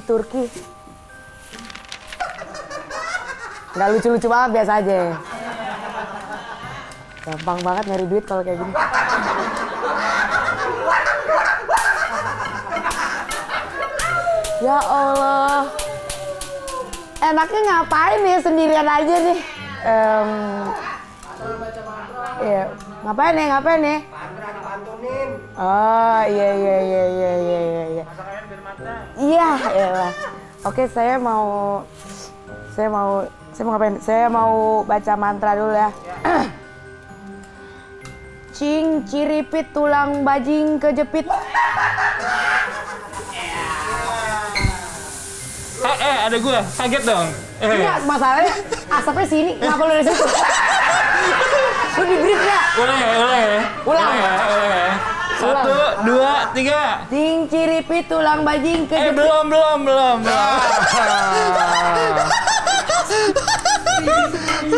di Turki. Nggak lucu-lucu banget, biasa aja. Gampang banget nyari duit kalau kayak gini. Ya Allah. Enaknya ngapain ya sendirian aja nih? Em, iya. Ngapain nih? Ngapain nih? Oh iya iya iya iya. Iya, iya elah. Oke saya mau saya mau saya mau ngapain? Saya mau baca mantra dulu ya. Cing ciripit tulang bajing kejepit. Eh, eh, ada gua. Kaget dong. Eh, Enggak, masalahnya asapnya sini, kenapa lu dari situ? Lu di brief nggak? boleh ya, boleh ya. Ulang. Boleh ya, boleh ya. Satu, dua, tiga. Cing ciripit tulang bajing Eh, kejepit. belum, belum, belum, belum.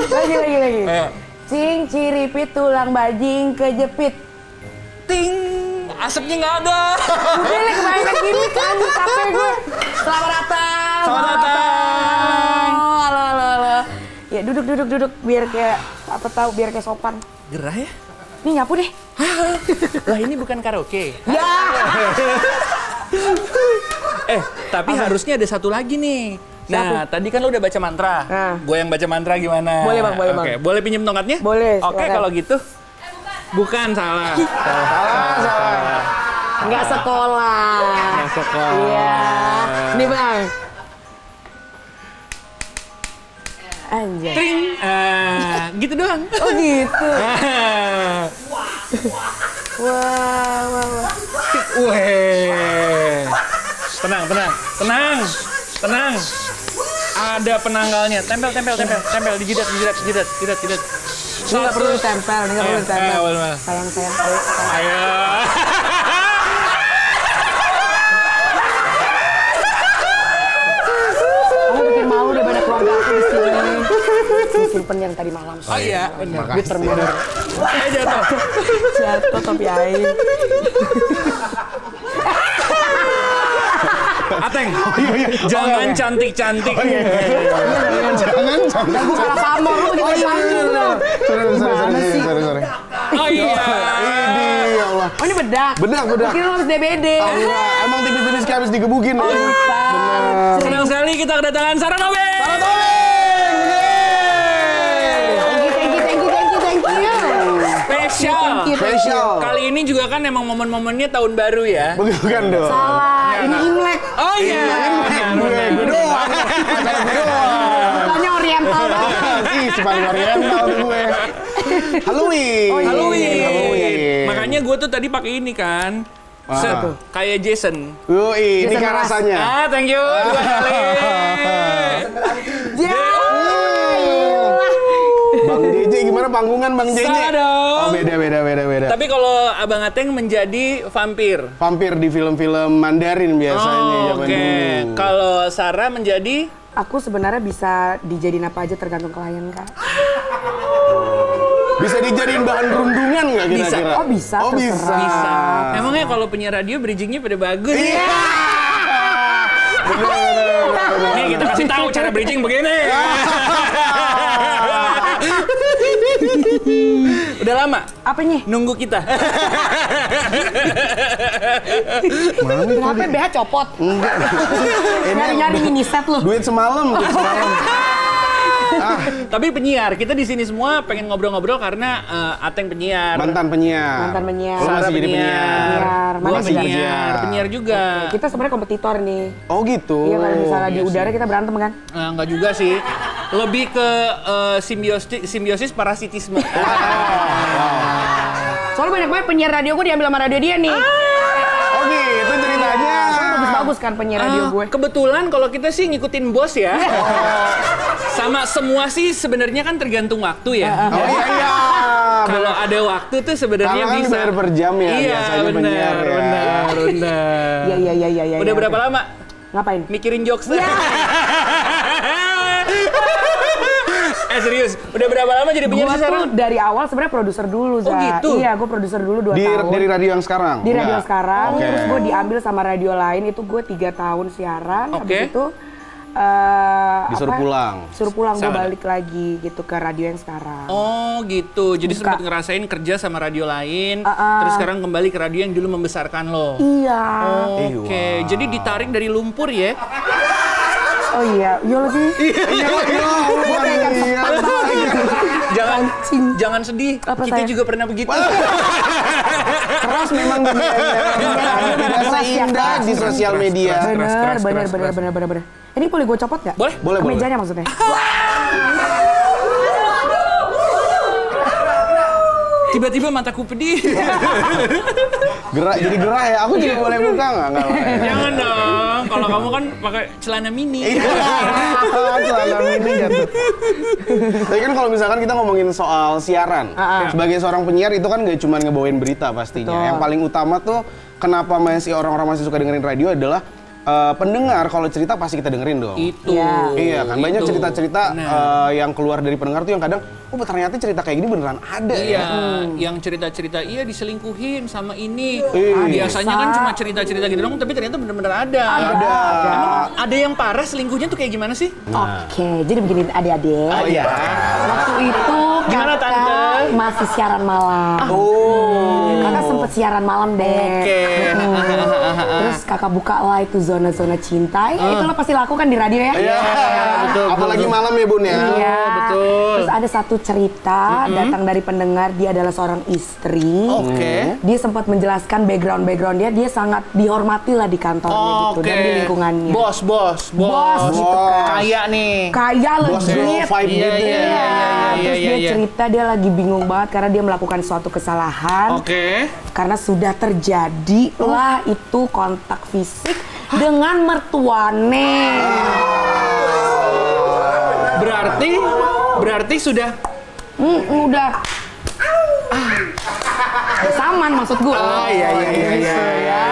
Lagi lagi lagi. Ayo. Cing ciripit tulang bajing kejepit. Ting, asapnya nggak ada. Udah lah kebanyakan gini kan, capek gue. Selamat datang. Selamat datang. Halo, halo, halo. Ya duduk, duduk, duduk. Biar kayak, apa tahu, biar kayak sopan. Gerah ya? Nih nyapu deh. Lah ini bukan karaoke. Ya. Eh, tapi harusnya ada satu lagi nih. Nah, tadi kan lo udah baca mantra. Nah. Gue yang baca mantra gimana? Boleh, Bang, boleh, Bang. Oke, boleh pinjem tongkatnya? Boleh, Oke, silakan. kalau gitu. Bukan, salah. salah, salah. Nggak sekolah. Nggak sekolah. Iya. Nih bang. Anjay. Tring. Ah, gitu doang. Oh gitu. Ah. Wah, wah, wah. Weh. Tenang, tenang, tenang, tenang. Ada penanggalnya. Tempel, tempel, tempel, tempel di jidat, di jidat, di jidat, jidat, jidat. Ini nggak perlu ini nggak perlu Eh, ditempel. eh, boleh, boleh. Sayang, sayang, sayang. sayang. Ayo. Kamu bikin malu daripada keluarga aku di sini. Ini simpen yang tadi malam. Oh iya, benar. Gue terminal. Eh jatuh. Jatuh topi air. Ateng, jangan cantik-cantik. Jangan jangan. Dan gue salah pamor, lu jadi panggil dong. Sorry, sorry, sorry, sorry, sorry. Oh iya. Ini ya Allah. Oh ini bedak? Bedak, bedak. Mungkin lu harus DBD. Allah, emang tipis-tipis kayak habis digebukin. Oh, Benar. Senang sekali kita kedatangan Sarah Nobe. Sarah Tobing! Thank you, thank you, thank you, thank you, thank you. Spesial. Thank you, thank you. Spesial. Kali ini juga kan emang momen-momennya tahun baru ya. Bukan dong. Salah, ini Imlek. Oh iya. Gue, gue doang. Gue doang. Bukannya oriental banget. Ih, paling oriental gue. Halloween. Oh, iya. Halloween. Halloween. Makanya gue tuh tadi pakai ini kan. Set, kayak Jason. Yoi, ini Jason kan rasanya. Ah, thank you dua kali. Ya. Bang JJ gimana panggungan Bang JJ? Salah dong. Oh beda beda beda beda. Tapi kalau Abang Ateng menjadi vampir. Vampir di film-film Mandarin biasanya Oh, zaman Oke. dulu. Kalau Sarah menjadi Aku sebenarnya bisa dijadiin apa aja tergantung klien kak. Bisa dijadiin bahan rundungan nggak Bisa. kira-kira? Oh, bisa, Oh bisa. terserah. bisa. Emangnya kalau penyiar radio bridgingnya pada bagus. Iya. Bener, bener, bener. Nih kita kasih tahu cara bridging begini. Udah lama Apanya? nunggu kita. Kenapa BH copot? Enggak. Nyari-nyari mini set lu. Duit semalam, duit semalam. Tapi penyiar, kita di sini semua pengen ngobrol-ngobrol karena eh, Ateng penyiar. Mantan penyiar. Mantan penyiar. Lu Sarah masih jadi penyiar. Penyiar. Mana masih penyiar, penyiar. penyiar juga. Kita sebenarnya kompetitor nih. Oh gitu. Iya kalau misalnya di iya udara kita berantem kan? Eh, enggak juga sih. Lebih ke eh, simbiosis, simbiosis parasitisme. Soalnya banyak banget penyiar radio gue diambil sama radio dia nih. Oh gitu ceritanya. Bagus-bagus kan penyiar radio Ah, gue. Kebetulan kalau kita sih ngikutin bos ya. Sama semua sih sebenarnya kan tergantung waktu ya. Oh iya iya. Kalau ada waktu tuh sebenarnya kan bisa. dibayar per jam ya, Iya, biasanya benar, penyiar ya. benar, benar. Iya iya iya iya. iya, Udah iya. berapa lama Ngapain? mikirin jokes? Iya. Eh serius, udah berapa lama jadi penyiar Gue sih sekarang? tuh dari awal sebenarnya produser dulu, Za. Oh, gitu? Iya, gue produser dulu 2 Di, tahun. dari radio yang sekarang? di radio Enggak? sekarang, Oke. terus gue diambil sama radio lain itu gue tiga tahun siaran, Oke. habis itu eh, Disuruh apa? pulang. Suruh pulang gue balik lagi gitu ke radio yang sekarang. Oh gitu, jadi Buka. sempat ngerasain kerja sama radio lain, Uh-uh. terus sekarang kembali ke radio yang dulu membesarkan lo. Iya. Oke, Eh, wow. jadi ditarik dari lumpur ya? Oh iya, iya lagi. Iya, iya, iya. Jangan, Anjing. jangan sedih. Apa Kita saya? juga pernah begitu. Keras memang dunianya. Tidak Keras ya, seindah keras. di sosial media. bener, keras. bener, bener, bener. Ini boleh gue copot nggak? Boleh? Boleh, boleh. Mejanya maksudnya. Tiba-tiba mataku pedih. Gerak, jadi gerah ya. Aku juga boleh buka nggak? Nggak. Jangan dong. Kalau kamu kan pakai celana mini. Iya. Celana mini jatuh. Tapi kan kalau misalkan kita ngomongin soal siaran, sebagai seorang penyiar itu kan gak cuma ngebawain berita pastinya. Betul. Yang paling utama tuh kenapa masih orang-orang masih suka dengerin radio adalah eh, pendengar kalau cerita pasti kita dengerin dong. Itu. Iya. Iya kan banyak Itu. cerita-cerita Benar. eh, yang keluar dari pendengar tuh yang kadang oh ternyata cerita kayak gini beneran ada Iya, ya. yang cerita-cerita iya diselingkuhin sama ini. Iya. Biasanya kan cuma cerita-cerita gitu dong, tapi ternyata bener-bener ada. Ada. Emang ada yang parah selingkuhnya tuh kayak gimana sih? Oke, jadi begini adik-adik. Oh iya. Waktu itu Gimana, Tante? Masih siaran malam. Oh. Kakak sempet siaran malam deh. Oke. Mm. Terus kakak buka lah itu zona-zona cinta. Ya, itu lo pasti lakukan di radio ya. Iya. betul, Apalagi malam ya bun ya. Iya, betul. Terus ada satu cerita datang dari pendengar dia adalah seorang istri. Oke. Dia sempat menjelaskan background-background dia, dia sangat dihormati lah di kantornya gitu dan di lingkungannya. Bos, bos, bos. Bos gitu kan. Kaya nih. Kaya Bos legit. Iya, gitu iya, ya. iya, iya, Terus iya, dia iya. cerita dia lagi bingung banget karena dia melakukan suatu kesalahan Oke. karena sudah terjadi lah itu kontak fisik dengan mertuane. Berarti berarti sudah Hmm, udah saman maksud gue. Ah, iya, iya, iya, Gitu iya, ya. iya,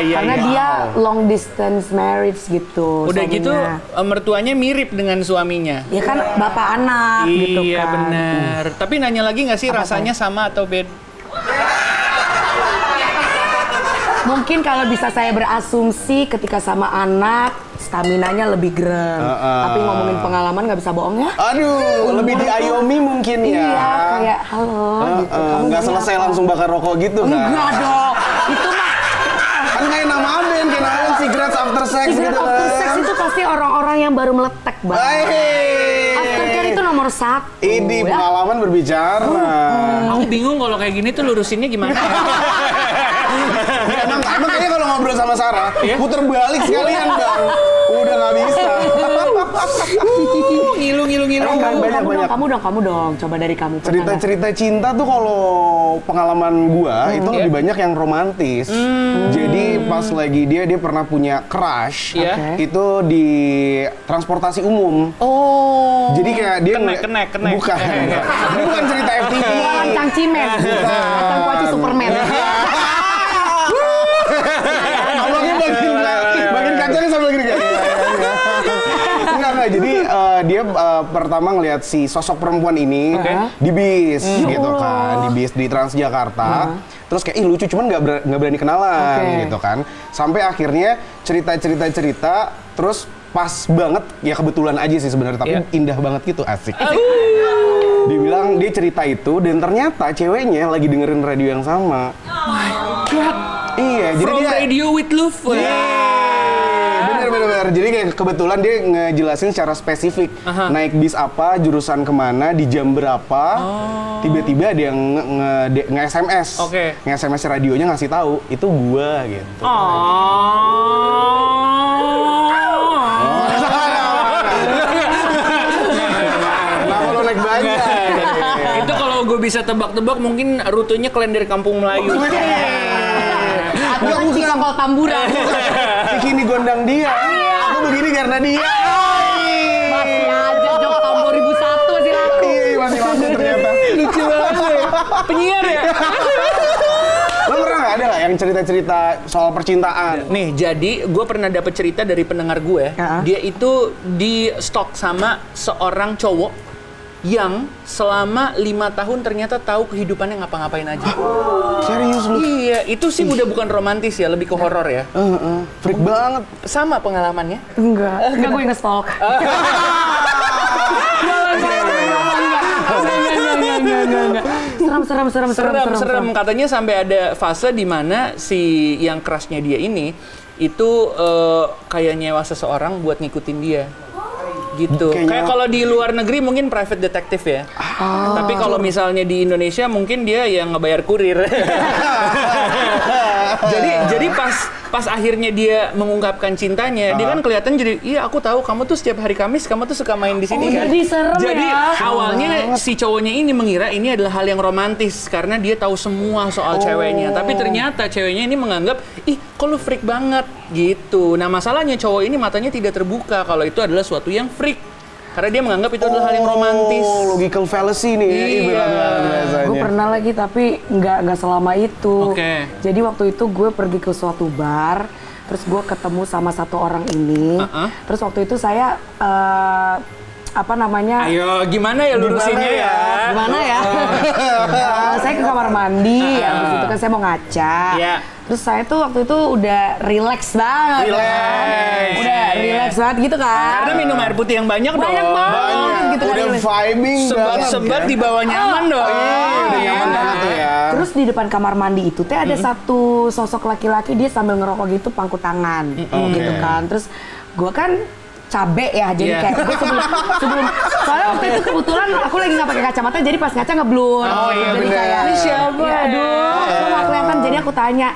iya, Karena iya. dia long distance marriage gitu. udah suaminya. gitu eh, mertuanya mirip dengan suaminya. Ya kan bapak anak gitu iya kan. benar. Tapi nanya lagi nggak sih rasanya sama atau beda? Mungkin kalau bisa saya berasumsi ketika sama anak staminanya lebih gerem. Heeh. Tapi ngomongin pengalaman nggak bisa bohong ya. Aduh, lebih diayomi mungkin ya. Iya, kayak halo gitu. Heeh, Kamu nggak selesai apa? langsung bakar rokok gitu kan. Enggak dong. Itu mah Kan kayak nama band, kayak nama band Cigarettes After Sex cigarette gitu after kan. sex itu pasti orang-orang yang baru meletek banget. Aftercare itu nomor satu. Ini ya. pengalaman berbicara. Aku bingung kalau kayak gini tuh lurusinnya gimana? emang, emang kayaknya kalau ngobrol sama Sarah, Iya? puter balik sekalian bang. Udah nggak bisa. ngilu ngilu ngilu. Kamu, banyak, kamu banyak. dong, kamu dong, kamu dong. Coba dari kamu. pernah nggak? Cerita-cerita cinta tuh kalau pengalaman gua itu Iya. lebih banyak yang romantis. Jadi pas lagi dia dia pernah punya crush Iya. Oke. itu di transportasi umum. Oh. Jadi kayak dia Kenek, kenek, kenek. Bukan. Ini bukan cerita FTV. Jualan cangcimen. Atau kuaci Superman. Abangnya bagian bagian kacanya sambil gini kayak. Enggak enggak. Jadi eh, dia eh, pertama ngelihat si sosok perempuan ini di bis gitu kan, di bis di Transjakarta. Terus kayak ih lucu cuman nggak ber- nggak berani kenalan Oke. gitu kan. Sampai akhirnya cerita-cerita cerita terus pas banget ya kebetulan aja sih sebenarnya tapi Iya. indah banget gitu asik. Dia bilang dia cerita itu dan ternyata ceweknya lagi dengerin radio yang sama. Iya, jadi From dia Radio with Love. Bener bener. Jadi kayak kebetulan dia ngejelasin secara spesifik Aha. naik bis apa, jurusan ke mana, di jam berapa. Tiba-tiba ada yang nge, nge, SMS. Nge SMS radionya ngasih tahu itu gua gitu. Banyak? Itu kalau gue bisa tebak-tebak mungkin rutenya klender Kampung Melayu. Enggak, kan bukan. Cikokol Tambura. Si kini gondang dia. Aku begini karena dia. Masih aja jok tahun 2001 masih laku. Iya, masih laku ternyata. Lucu banget. Penyiar ya? Lo pernah nggak ada nggak yang cerita-cerita soal percintaan? Nih, jadi gue pernah dapet cerita dari pendengar gue. Ya. Dia itu di stok sama seorang cowok yang selama lima tahun ternyata tahu kehidupannya ngapa-ngapain aja. Serius lu? Iya, itu sih udah bukan romantis ya, lebih ke horor ya. Heeh, freak banget. Sama pengalamannya. Enggak, enggak gue nge-stalk. Serem, serem, serem, serem, Serem, serem. Katanya sampai ada fase di mana si yang kerasnya dia ini itu eh, kayak nyewa seseorang buat ngikutin dia. Gitu. Kayaknya- Kayak kalau di luar negeri mungkin private detective ya. Tapi kalau misalnya di Indonesia mungkin dia yang ngebayar kurir. jadi jadi pas pas akhirnya dia mengungkapkan cintanya, dia kan kelihatan jadi iya aku tahu kamu tuh setiap hari Kamis kamu tuh suka main di sini Oh, kan. jadi serem Jadi ya. awalnya si cowoknya ini mengira ini adalah hal yang romantis karena dia tahu semua soal ceweknya. Tapi ternyata ceweknya ini menganggap, ih kok lu freak banget gitu. Nah masalahnya cowok ini matanya tidak terbuka kalau itu adalah suatu yang freak. Karena dia menganggap itu adalah hal yang romantis. Oh, logical fallacy nih Iya. ibaratnya biasanya. Gue pernah lagi tapi nggak nggak selama itu. Oke. Jadi waktu itu gue pergi ke suatu bar, terus gue ketemu sama satu orang ini. Uh-uh. Terus waktu itu saya eh, apa namanya? Ayo gimana ya lurusinnya Gimana ya? ya? Gimana ya? Eh, saya ke kamar mandi, habis itu kan saya mau ngaca. Iya. Terus saya tuh waktu itu udah relax banget. Relax. kan. Udah relax banget gitu kan. Karena minum air putih yang banyak, Banyak dong. banget. Banyak, gitu kan, udah vibing Sebat banget sebat kan? di bawah nyaman dong. Iya, udah Iya. nyaman banget tuh ya. Terus di depan kamar mandi itu teh ada satu sosok laki-laki dia sambil ngerokok gitu pangku tangan gitu kan. Terus gua kan cabe ya jadi Iya. kayak gua sebelum sebelum soalnya waktu itu kebetulan aku lagi nggak pakai kacamata jadi pas ngaca ngeblur Oh, iya, jadi bener. kayak Ini siapa ya, aduh aku nggak kelihatan jadi aku tanya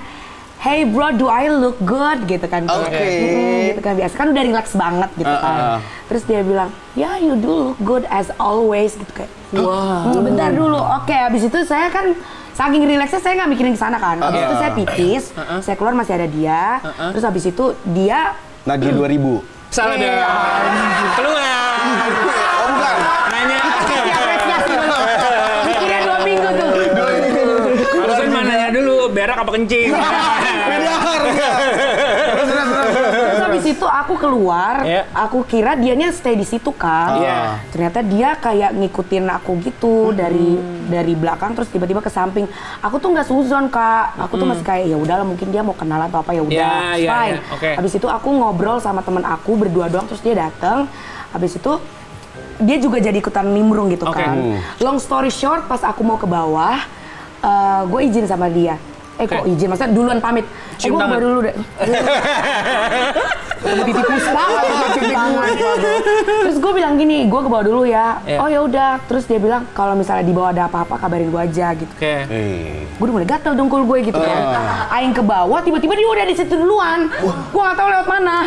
Hey bro, do I look good? Gitu kan. kayak, Oke. "Mm-mm," gitu kan. Biasa kan udah relax banget gitu Uh, kan. uh, uh. Terus dia bilang, ya you do look good as always gitu kayak. Wah. bentar dulu. Oke, habis itu saya kan saking rileksnya saya nggak mikirin ke sana kan. Habis itu saya pipis, saya keluar masih ada dia. Terus habis itu dia Nadia 2000. Salah dong. Keluar. Oh bukan. Nanya. Mikirnya dua minggu tuh. Harusnya mananya dulu, berak apa kencing. Terus habis itu aku keluar, Iya. aku kira dianya stay di situ kan. Iya. Ternyata dia kayak ngikutin aku gitu dari dari belakang terus tiba-tiba ke samping. Aku tuh nggak suzon kak, aku tuh masih kayak ya udahlah mungkin dia mau kenalan atau apa ya udah, Iya, iya, fine. iya, oke. Habis itu aku ngobrol sama temen aku berdua doang terus dia datang. Habis itu dia juga jadi ikutan nimbrung gitu Oke. kan. Hmm. Long story short, pas aku mau ke bawah, gue izin sama dia. Eh kok Oke. izin? Maksudnya duluan pamit. Eh Cium gue tangan. baru dulu deh. Mau titik puspa, cium tangan. Terus gue bilang gini, gue ke bawah dulu ya. Iya. Oh ya udah. Terus dia bilang kalau misalnya di bawah ada apa-apa kabarin gue aja gitu. Oke. Eh. Gue udah mulai gatel dengkul gue gitu kan. Aing ke bawah, tiba-tiba dia udah di situ duluan. Gue nggak tahu lewat mana.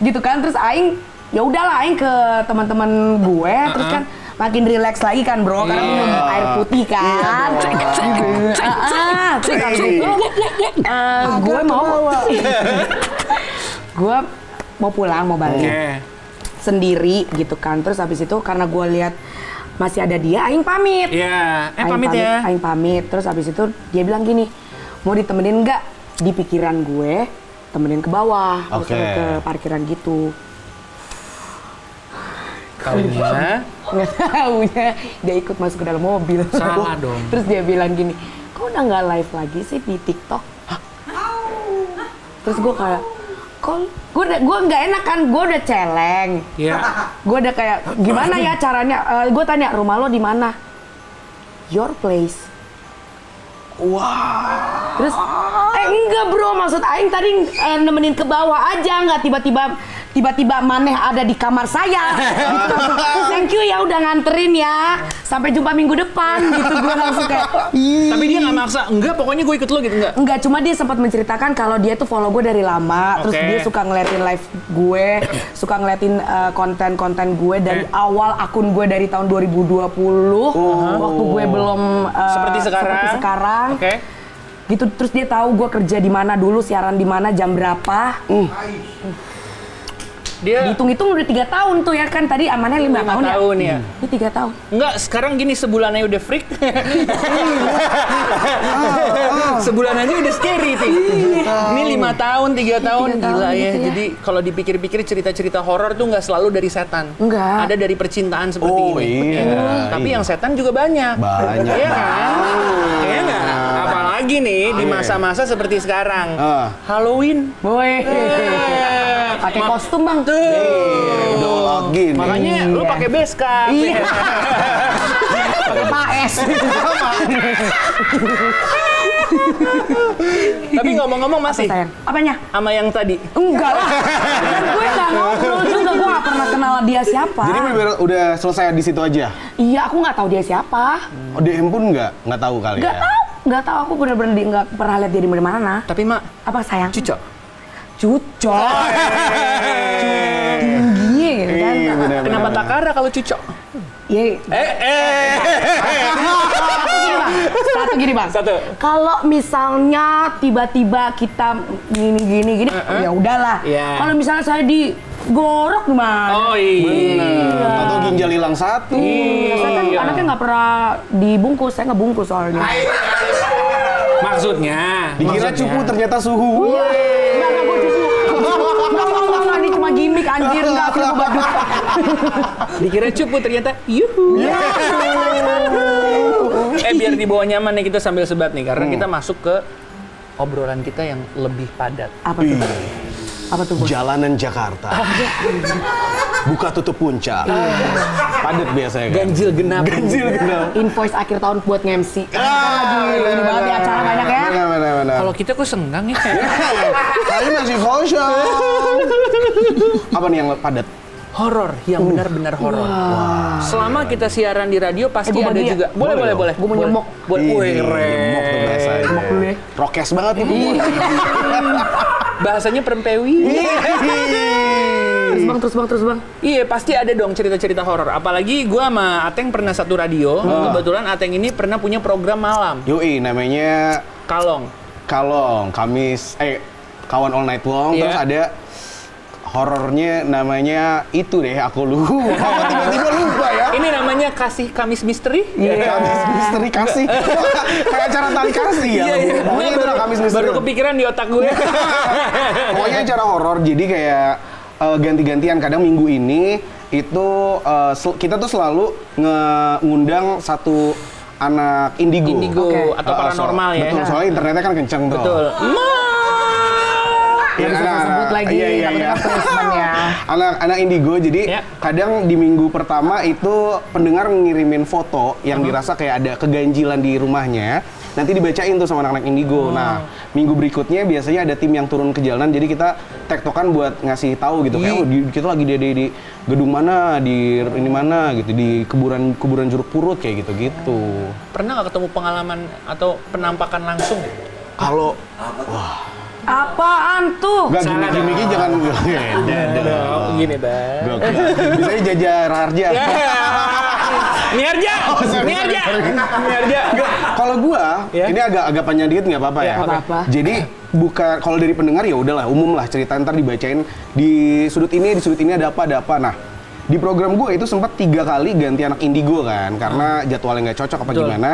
Gitu kan. Terus Aing, ya udahlah Aing ke teman-teman gue. Terus kan makin relax lagi kan bro, karena minum air putih kan. Ah, Terus habis itu, eh, gue mau, gue mau pulang, mau balik Oke. sendiri gitu kan. Terus habis itu karena gue lihat masih ada dia, Aing pamit. Iya. Eh Aing pamit ya. Aing pamit. Terus habis itu dia bilang gini, mau ditemenin nggak? Di pikiran gue, temenin ke bawah, misalnya ke parkiran gitu. Taunya. Nggak taunya dia ikut masuk ke dalam mobil. Salah dong. Terus dia bilang gini, kok udah nggak live lagi sih di TikTok? Terus gue kayak, gue udah gue nggak enak kan, gue udah celeng. Iya. Gue udah kayak gimana ya caranya? gue tanya rumah lo di mana? Your place. Wah. Terus eh enggak bro, maksud aing tadi eh, nemenin ke bawah aja, nggak tiba-tiba tiba-tiba maneh ada di kamar saya. Gitu. Terus thank you ya udah nganterin ya. Sampai jumpa minggu depan gitu gue langsung kayak. Tapi dia nggak maksa. Enggak, pokoknya gue ikut lo gitu enggak. Enggak, cuma dia sempat menceritakan kalau dia tuh follow gue dari lama, terus Oke. dia suka ngeliatin live gue, suka ngeliatin eh, konten-konten gue dari awal akun gue dari tahun 2020, waktu gue belum eh, Seperti sekarang. seperti sekarang. Oke. Gitu terus dia tahu gue kerja di mana dulu, siaran di mana, jam berapa. Dia Dihitung-hitung udah tiga tahun tuh ya kan tadi amannya lima, tahun, tahun ya. ya. Ini tiga tahun. Enggak, sekarang gini sebulannya udah freak. Sebulan aja udah scary sih. Ini lima tahun, tiga tahun, tiga tahun gila ya. gitu ya. Jadi kalau dipikir-pikir cerita-cerita horor tuh nggak selalu dari setan. Enggak. Ada dari percintaan seperti Oh, ini. iya. Tapi Iya. yang setan juga banyak. Banyak Iya kan? Iya nggak? Apalagi nih di Iya. masa-masa seperti sekarang. Ah. Halloween. Boy. Pakai kostum bang. Tuh. Udah out gini. Makanya lu Iya. pakai base cap. Iya. Pakai paes. Tapi ngomong-ngomong masih Sayang. Apanya? sama yang tadi. Enggak lah. Kan gue nggak ngobrol juga. Gue nggak pernah kenal dia siapa. Jadi bener- udah selesai di situ aja. Iya, aku nggak tahu dia siapa. Oh, DM pun nggak nggak tahu kali Nggak ya. tahu. Nggak tahu. Aku bener-bener di- nggak pernah lihat dia di mana-mana. Tapi mak, Apa sayang? cucok. Cucok. Tinggi gitu kan. Iya, bener, Kenapa bener, Takara kalau cucok? Iya. Eh, eh. Satu gini bang. Satu. Kalau misalnya tiba-tiba kita gini gini gini, ya udahlah. Iya. Kalau misalnya saya digorok gimana? Oh iya. Atau ginjal hilang satu. Iya, saya kan anaknya nggak pernah dibungkus, saya nggak bungkus soalnya. Maksudnya. Dikira maksudnya. cupu ternyata suhu. Enggak, enggak, gue cucu. Enggak, enggak, enggak, enggak, ini cuma gimmick anjir, enggak, aku mau badut. Dikira cupu ternyata yuhu. eh biar dibawa nyaman nih kita sambil sebat nih karena kita masuk ke obrolan kita yang lebih padat. Apa tuh? Apa tuh, Bos? Jalanan Jakarta. Buka tutup puncak. Padat biasanya kan. Ganjil genap. Ganjil genap. Invoice akhir tahun buat nge-MC. Kita lagi ini banget ya, acara banyak ya. Benar, benar, benar. Kalau kita kok senggang ya. Kali masih kosong. Apa nih yang padat? horor yang benar-benar horor. Selama kita siaran di radio pasti Eh, ada ya? juga. Boleh, boleh, boleh. Gua mau Boleh. nyemok. Boleh. Wih, nyemok tuh bahasanya. Nyemok dulu ya. Rokes banget nih. Bahasanya perempewi. Terus bang, terus bang, terus bang. Iya pasti ada dong cerita-cerita horor. Apalagi gua sama Ateng pernah satu radio. Kebetulan Ateng ini pernah punya program malam. Yoi, namanya Kalong. Kalong, Kamis, eh kawan all night long. Iya. Terus ada horornya namanya itu deh aku lupa. Tiba-tiba lupa ya. Ini namanya kasih Kamis Misteri. Kamis misteri kasih. Kayak acara tali kasih ya. Iya, iya. Pokoknya itu Kamis misteri. Baru kepikiran di otak gue. Pokoknya acara horor jadi kayak eh, ganti-gantian kadang minggu ini itu sel- kita tuh selalu ngundang satu anak indigo. Indigo Oke. atau Eh, paranormal so- ya. Betul, soalnya internetnya kan kenceng tuh. Betul. Nggak bisa anak- disebut lagi, iya, iya, iya. placement ya. Anak-anak indigo, jadi Ya. kadang di minggu pertama itu pendengar ngirimin foto yang Uh-huh. dirasa kayak ada keganjilan di rumahnya. Nanti dibacain tuh sama anak-anak indigo. Oh. Nah, minggu berikutnya biasanya ada tim yang turun ke jalanan, jadi kita tektokan buat ngasih tahu gitu. Kayak Ih. oh, di, kita lagi di, di, di gedung mana, di ini mana gitu, di kuburan kuburan jeruk purut kayak gitu-gitu. Pernah nggak ketemu pengalaman atau penampakan langsung? Kalau Apaan tuh? nggak Salah gimmick gimmicknya jangan Oh, gini dah. Bisa jajar harja. Miarja, Miarja, Miarja. Kalau gua, Ya? ini agak agak panjang dikit nggak apa-apa ya. Ya, apa-apa. Jadi bukan kalau dari pendengar ya udahlah umum lah cerita ntar dibacain di sudut ini di sudut ini ada apa ada apa. Nah di program gua itu sempat tiga kali ganti anak indigo kan karena jadwalnya nggak cocok apa Betul. gimana.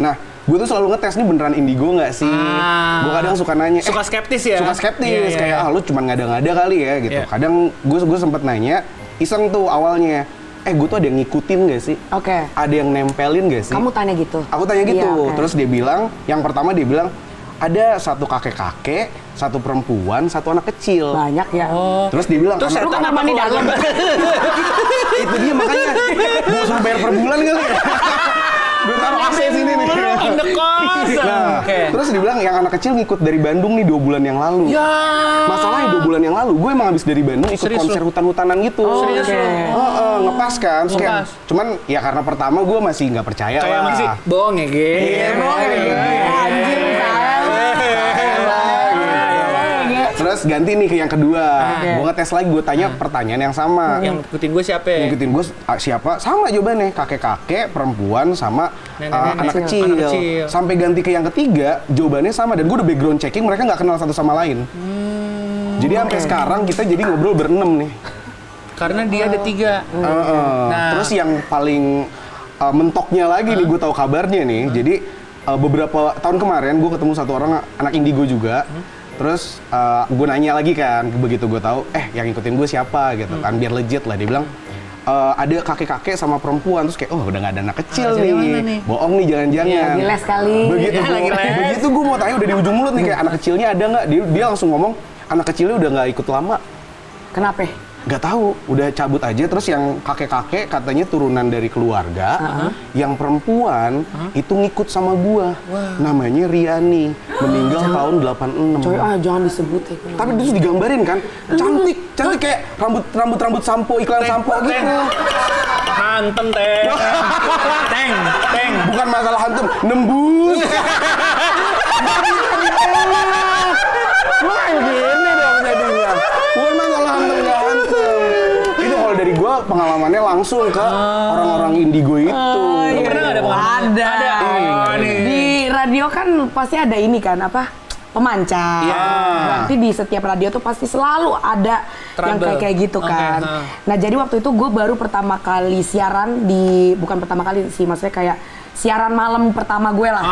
Nah gue tuh selalu ngetes nih beneran indigo nggak sih? Ah. Gue kadang suka nanya. Suka eh, skeptis ya? Suka skeptis Iya, iya, kayak iya. ah lu cuma ngada-ngada kali ya gitu. Iya. Kadang gue gue sempet nanya iseng tuh awalnya. Eh gue tuh ada yang ngikutin gak sih? Oke. Ada yang nempelin gak sih? Kamu tanya gitu? Aku tanya gitu, Iya, oke. terus dia bilang, yang pertama dia bilang ada satu kakek-kakek, satu perempuan, satu anak kecil. Banyak ya. Oh. Terus dia bilang, Terus "Anak- Lu kenapa apa di dalam? itu dia makanya mau bayar per bulan kali ya. Gue taruh AC sini nih. Indekos. Nah, terus dia bilang yang anak kecil ngikut dari Bandung nih dua bulan yang lalu. Ya. Masalahnya dua bulan yang lalu, gue emang habis dari Bandung ikut Serius konser hutan-hutanan gitu. Oh, Serius lu? Oh, oh, ngepas kan, Terus kayak- Ngepas. cuman ya karena pertama gue masih nggak percaya Kayak lah. masih bohong ya, Ge. Iya, bohong ya, Ge. Anjir, Terus ganti nih ke yang kedua. Oke. Gue ngetes lagi, gue tanya pertanyaan yang sama. Yang ngikutin gue siapa? ya? Ngikutin gue siapa? Sama jawabannya, kakek-kakek, perempuan, sama Nenek-nenek. uh, anak, Kecil. Anak kecil. Sampai ganti ke yang ketiga, jawabannya sama. Dan gue udah background checking, mereka nggak kenal satu sama lain. Jadi sampai sekarang kita jadi ngobrol berenam nih. Karena dia ada tiga. Heeh. Nah. Terus yang paling uh, mentoknya lagi nih, gue tahu kabarnya nih. Jadi uh, beberapa tahun kemarin gue ketemu satu orang anak indigo juga. Terus uh, gue nanya lagi kan, begitu gue tahu, eh yang ngikutin gue siapa gitu kan, biar legit lah. Dia bilang, "Eh, ada kakek-kakek sama perempuan terus kayak oh udah nggak ada anak kecil kecil nih. nih? bohong nih jangan-jangan Iya, lagi les kali. begitu les. begitu gue mau tanya udah di ujung mulut nih kayak anak kecilnya ada nggak dia, dia langsung ngomong anak kecilnya udah nggak ikut lama Kenapa? Nggak tahu udah cabut aja. Terus yang kakek-kakek katanya turunan dari keluarga yang perempuan itu ngikut sama gua. Namanya Riani meninggal tahun 86 Coy, ah jangan disebut ya. tapi terus digambarin kan? Cantik cantik kayak rambut rambut rambut sampo iklan sampo gitu. Hantem teh. Teng, teng. bukan masalah hantum nembus Wah, gini dong jadinya. Bukan masalah hantem nggak hantem. Itu kalau dari gua pengalamannya langsung ke orang-orang indigo itu. Lu pernah nggak ada pengalaman? Ada. Ada. Oh, nih. Di radio kan pasti ada ini kan apa? Pemancar. Iya. Berarti di setiap radio tuh pasti selalu ada yang Trouble. kayak kayak gitu kan. ha. Nah jadi waktu itu gue baru pertama kali siaran di bukan pertama kali sih maksudnya kayak siaran malam pertama gue lah.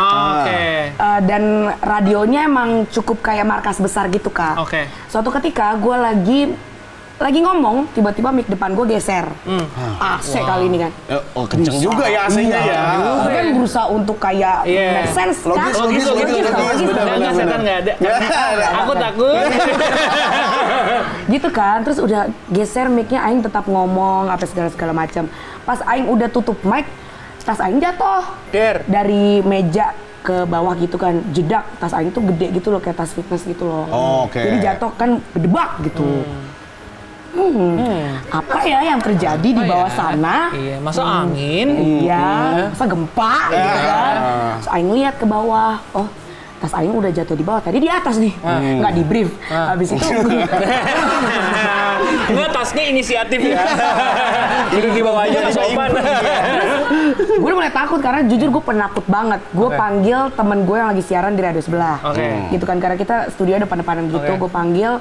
Oke. Eh, dan radionya emang cukup kayak markas besar gitu kak. Oke. Suatu ketika gue lagi lagi ngomong, tiba-tiba mic depan gue geser. Hmm. AC kali ini kan. Eh, Oh, kenceng juga ya AC-nya ya. Gue kan berusaha untuk kayak Iya. make sense Logis, kan? logis, logis, logis, logis, benar, setan nggak ada. Aku takut. gitu kan terus udah geser mic-nya Aing tetap ngomong apa segala segala macam pas Aing udah tutup mic tas Aing jatuh Der. dari meja ke bawah gitu kan jedak tas Aing tuh gede gitu loh kayak tas fitness gitu loh Oh, oke. jadi jatuh kan gedebak gitu Hmm. Apa ya yang terjadi di Apa bawah ya? sana Iya, masa angin? Iya, masa gempa gitu Iya. kan. Terus Aing lihat ke bawah, oh tas Aing udah jatuh di bawah, tadi di atas nih. Nggak di brief. Habis itu Enggak, tasnya inisiatif ya. Duduk di bawah aja nggak sopan. gue udah mulai takut karena jujur gue penakut banget. Gue Oke. panggil temen gue yang lagi siaran di radio sebelah. Oke. Gitu kan karena kita studio depan-depanan gitu, Oke. gue panggil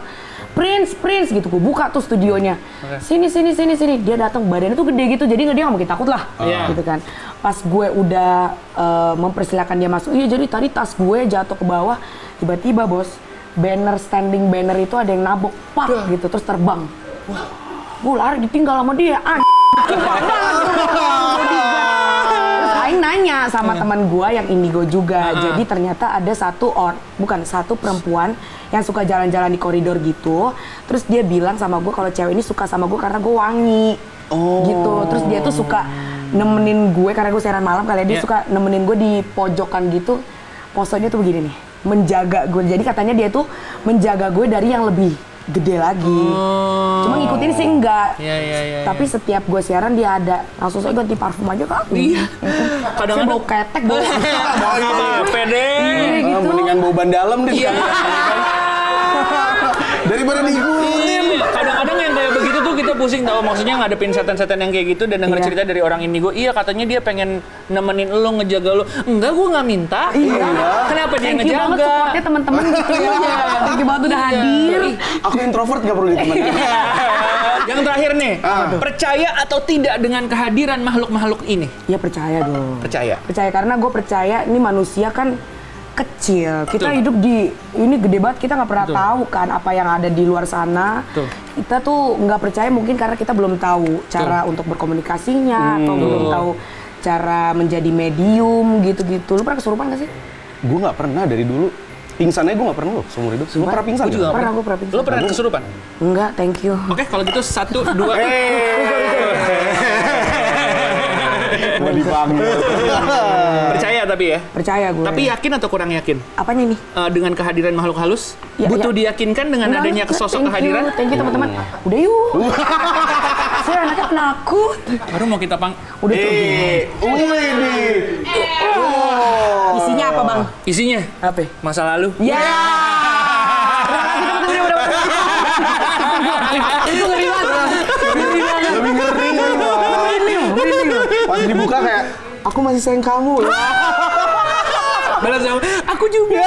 Prince, Prince gitu, gue buka tuh studionya. Oke. Sini, sini, sini, sini. Dia datang badannya tuh gede gitu, jadi nggak dia nggak mungkin takut lah, Iya. gitu kan. Pas gue udah eh, mempersilahkan dia masuk, iya jadi tadi tas gue jatuh ke bawah, tiba-tiba bos, banner standing banner itu ada yang nabok, pak gitu, terus terbang. Gue lari ditinggal sama dia, an. Nanya sama teman gua yang indigo juga. Jadi ternyata ada satu or bukan satu perempuan yang suka jalan-jalan di koridor gitu. Terus dia bilang sama gua kalau cewek ini suka sama gua karena gua wangi. Gitu. Terus dia tuh suka nemenin gue karena gue siaran malam kali ya, dia Iya. suka nemenin gue di pojokan gitu. Posenya tuh begini nih, menjaga gue. Jadi katanya dia tuh menjaga gue dari yang lebih gede lagi. Cuma ngikutin sih enggak. Iya, iya, iya. Tapi setiap gue siaran dia ada. Langsung saya ganti parfum aja kak. Iya. Kadang-kadang bau ketek, bau. apa pede. Iya, Ah, gitu. mendingan bau ban dalam deh Iya. daripada diikutin Iya, Kadang-kadang yang kayak begitu tuh kita pusing tahu maksudnya ngadepin setan-setan yang kayak gitu dan denger Iya. cerita dari orang indigo iya katanya dia pengen nemenin lo ngejaga lo enggak gua nggak minta Iya. kenapa dia Thank you banget ngejaga supportnya teman-teman gitu ya. Thank you banget udah hadir. aku introvert gak perlu ditemenin yang terakhir nih Ah. percaya atau tidak dengan kehadiran makhluk-makhluk ini Ya percaya dong. percaya Percaya karena gue percaya ini manusia kan kecil. Kita Betul. hidup di ini gede banget kita nggak pernah Betul. tahu kan apa yang ada di luar sana. Betul. Kita tuh nggak percaya mungkin karena kita belum tahu cara untuk berkomunikasinya atau belum tahu cara menjadi medium gitu-gitu. Lu pernah kesurupan gak sih? gue gak pernah dari dulu pingsannya gue gak pernah loh seumur hidup gue pernah pingsan Gua juga nggak? Pernah, gua pernah pingsan. lo pernah kesurupan Enggak, thank you. oke kalau gitu satu dua Mau dipanggil percaya tapi ya Percaya gue. tapi yakin atau kurang yakin apanya nih? Eh, dengan kehadiran makhluk halus Ya, butuh ya. diyakinkan dengan Enggak, adanya thank kehadiran You, thank you teman-teman. Udah yuk. Saya anaknya penakut. baru mau kita pang Udah tuh. eh wih nih oh Isinya apa bang? isinya Apa? masa lalu Ya. Itu. Ngeri banget. dibuka kayak aku masih sayang kamu ya. balas jawab aku juga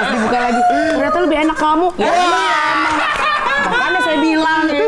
pas dibuka lagi ternyata lebih enak kamu ya, ya. makanya saya bilang ya.